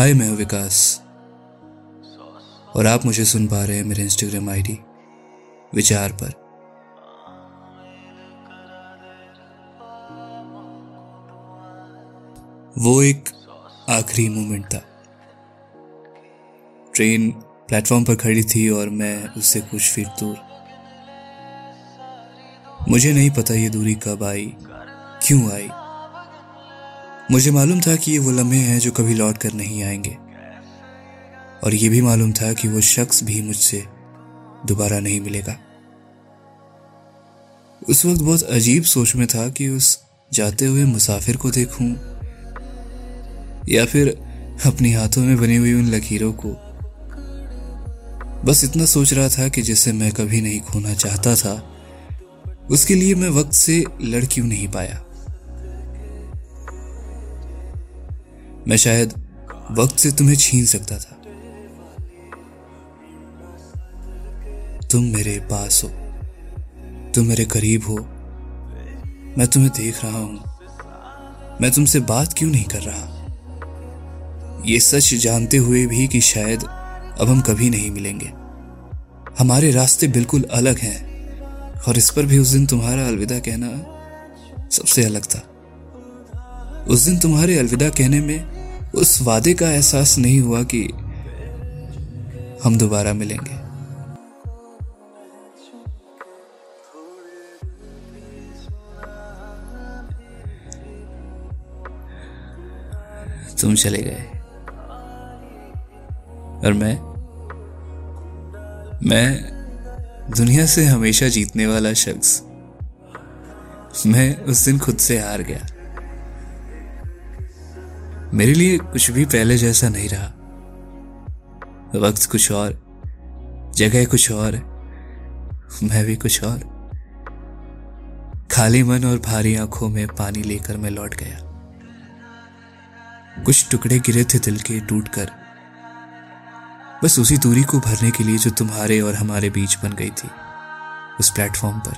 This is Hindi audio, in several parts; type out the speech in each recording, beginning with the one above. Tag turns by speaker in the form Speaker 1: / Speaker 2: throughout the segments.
Speaker 1: हाय, मैं हूँ विकास। और आप मुझे सुन पा रहे हैं मेरे इंस्टाग्राम आईडी विचार पर। वो एक आखिरी मोमेंट था। ट्रेन प्लेटफॉर्म पर खड़ी थी और मैं उससे कुछ फीट दूर। मुझे नहीं पता ये दूरी कब आई, क्यों आई। मुझे मालूम था कि ये वो लम्हे हैं जो कभी लौट कर नहीं आएँगे। और ये भी मालूम था कि वो शख्स भी मुझसे दोबारा नहीं मिलेगा। उस वक्त बहुत अजीब सोच में था कि उस जाते हुए मुसाफिर को देखूँ, या फिर अपने हाथों में बनी हुई उन लकीरों को। बस इतना सोच रहा था कि जिसे मैं कभी नहीं खोना चाहता था, उसके लिए मैं वक्त से लड़ क्यों नहीं पाया। मैं शायद वक्त से तुम्हें छीन सकता था। तुम मेरे पास हो। तुम मेरे करीब हो। मैं तुम्हें देख रहा हूँ। मैं तुमसे बात क्यों नहीं कर रहा? ये सच जानते हुए भी कि शायद अब हम कभी नहीं मिलेंगे। हमारे रास्ते बिल्कुल अलग हैं, और इस पर भी उस दिन तुम्हारा अलविदा कहना सबसे अलग था। उस दिन तुम्हारे अलविदा कहने में उस वादे का एहसास नहीं हुआ कि हम दोबारा मिलेंगे। तुम चले गए। और मैं मैं दुनिया से हमेशा जीतने वाला शख्स, मैं उस दिन खुद से हार गया। मेरे लिए कुछ भी पहले जैसा नहीं रहा। वक्त कुछ और, जगह कुछ और, मैं भी कुछ और। खाली मन और भारी आँखों में पानी लेकर मैं लौट गया। कुछ टुकड़े गिरे थे दिल के टूटकर बस उसी दूरी को भरने के लिए जो तुम्हारे और हमारे बीच बन गई थी, उस प्लेटफॉर्म पर।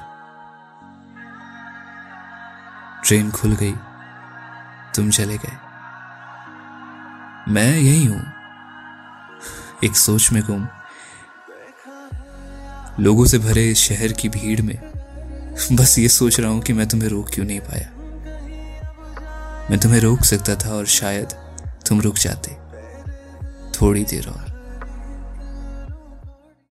Speaker 1: ट्रेन खुल गई, तुम चले गए। मैं यही हूँ। एक सोच में गुम। लोगों से भरे इस शहर की भीड़ में बस ये सोच रहा हूँ कि मैं तुम्हें रोक क्यों नहीं पाया। मैं तुम्हें रोक सकता था और शायद तुम रुक जाते। थोड़ी देर और।